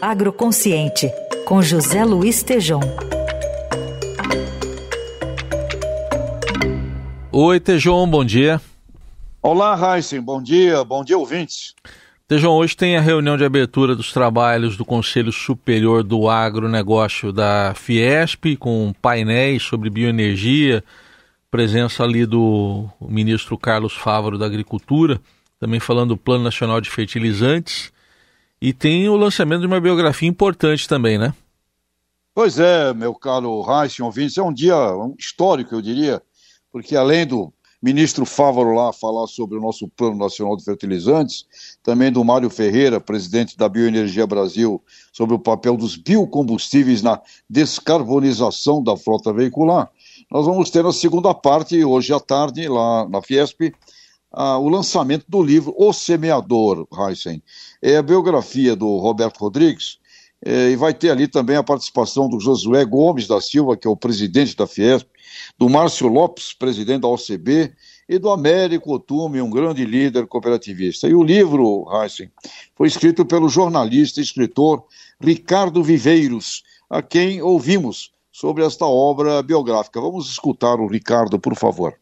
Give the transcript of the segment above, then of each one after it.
Agroconsciente, com José Luiz Tejom. Oi, Tejom, bom dia. Olá, Heisen, bom dia, bom dia, ouvintes. Tejão, hoje tem a reunião de abertura dos trabalhos do Conselho Superior do Agronegócio da Fiesp, com painéis sobre bioenergia, presença ali do ministro Carlos Fávaro da Agricultura, também falando do Plano Nacional de Fertilizantes, e tem o lançamento de uma biografia importante também, né? Pois é, meu caro Heisen, ouvintes, é um dia histórico, eu diria, porque além do ministro Fávaro lá falar sobre o nosso Plano Nacional de Fertilizantes, também do Mário Ferreira, presidente da Bioenergia Brasil, sobre o papel dos biocombustíveis na descarbonização da frota veicular. Nós vamos ter na segunda parte, hoje à tarde, lá na Fiesp, o lançamento do livro O Semeador, Heisen. É a biografia do Roberto Rodrigues, é, e vai ter ali também a participação do Josué Gomes da Silva, que é o presidente da Fiesp, do Márcio Lopes, presidente da OCB, e do Américo Otume, um grande líder cooperativista. E o livro, Heisen, foi escrito pelo jornalista e escritor Ricardo Viveiros, a quem ouvimos sobre esta obra biográfica. Vamos escutar o Ricardo, por favor.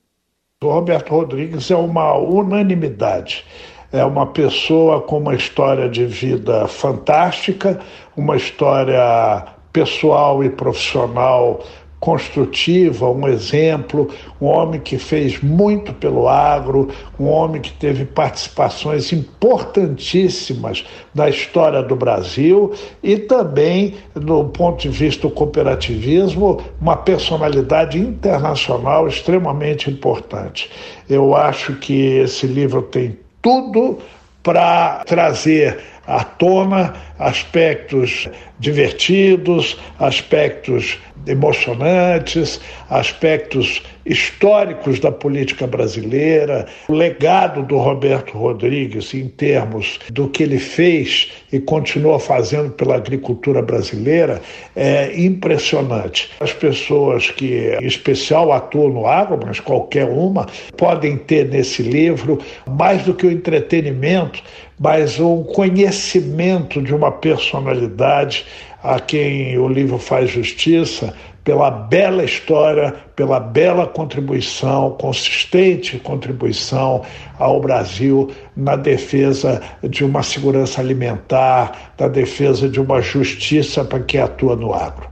O Roberto Rodrigues é uma unanimidade. É uma pessoa com uma história de vida fantástica, uma história pessoal e profissional construtiva, um exemplo, um homem que fez muito pelo agro, um homem que teve participações importantíssimas na história do Brasil e também, do ponto de vista do cooperativismo, uma personalidade internacional extremamente importante. Eu acho que esse livro tem tudo para trazer à tona aspectos divertidos, aspectos emocionantes, aspectos históricos da política brasileira, o legado do Roberto Rodrigues em termos do que ele fez e continua fazendo pela agricultura brasileira é impressionante. As pessoas que, em especial, atuam no agro, mas qualquer uma, podem ter nesse livro mais do que o entretenimento, mas um conhecimento de uma personalidade a quem o livro faz justiça pela bela história, pela bela contribuição, consistente contribuição ao Brasil na defesa de uma segurança alimentar, na defesa de uma justiça para quem atua no agro.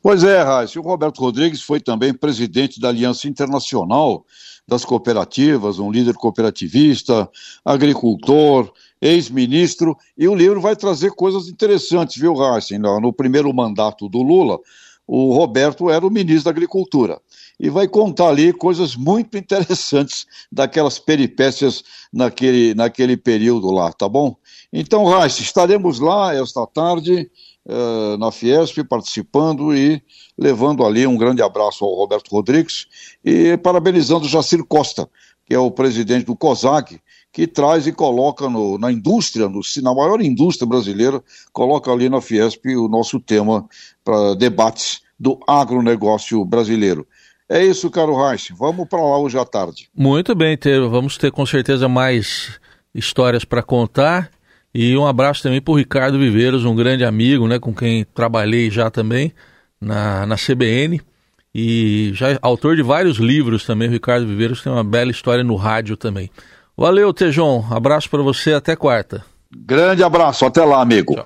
Pois é, Raíssa, o Roberto Rodrigues foi também presidente da Aliança Internacional das Cooperativas, um líder cooperativista, agricultor, ex-ministro, e o livro vai trazer coisas interessantes, viu, Heisen? No primeiro mandato do Lula, o Roberto era o ministro da Agricultura. E vai contar ali coisas muito interessantes daquelas peripécias naquele, naquele período lá, tá bom? Então, Raíssa, estaremos lá esta tarde uh, na Fiesp participando e levando ali um grande abraço ao Roberto Rodrigues e parabenizando o Jacir Costa, que é o presidente do COSAG, que traz e coloca no, na indústria, no, na maior indústria brasileira, coloca ali na Fiesp o nosso tema para debates do agronegócio brasileiro. É isso, caro Reich. Vamos para lá hoje à tarde. Muito bem, Teiro. Vamos ter com certeza mais histórias para contar. E um abraço também para o Ricardo Viveiros, um grande amigo, né, com quem trabalhei já também na, na CBN. E já autor de vários livros também. O Ricardo Viveiros tem uma bela história no rádio também. Valeu, Tejon. Abraço para você, até quarta. Grande abraço, até lá, amigo. Tchau.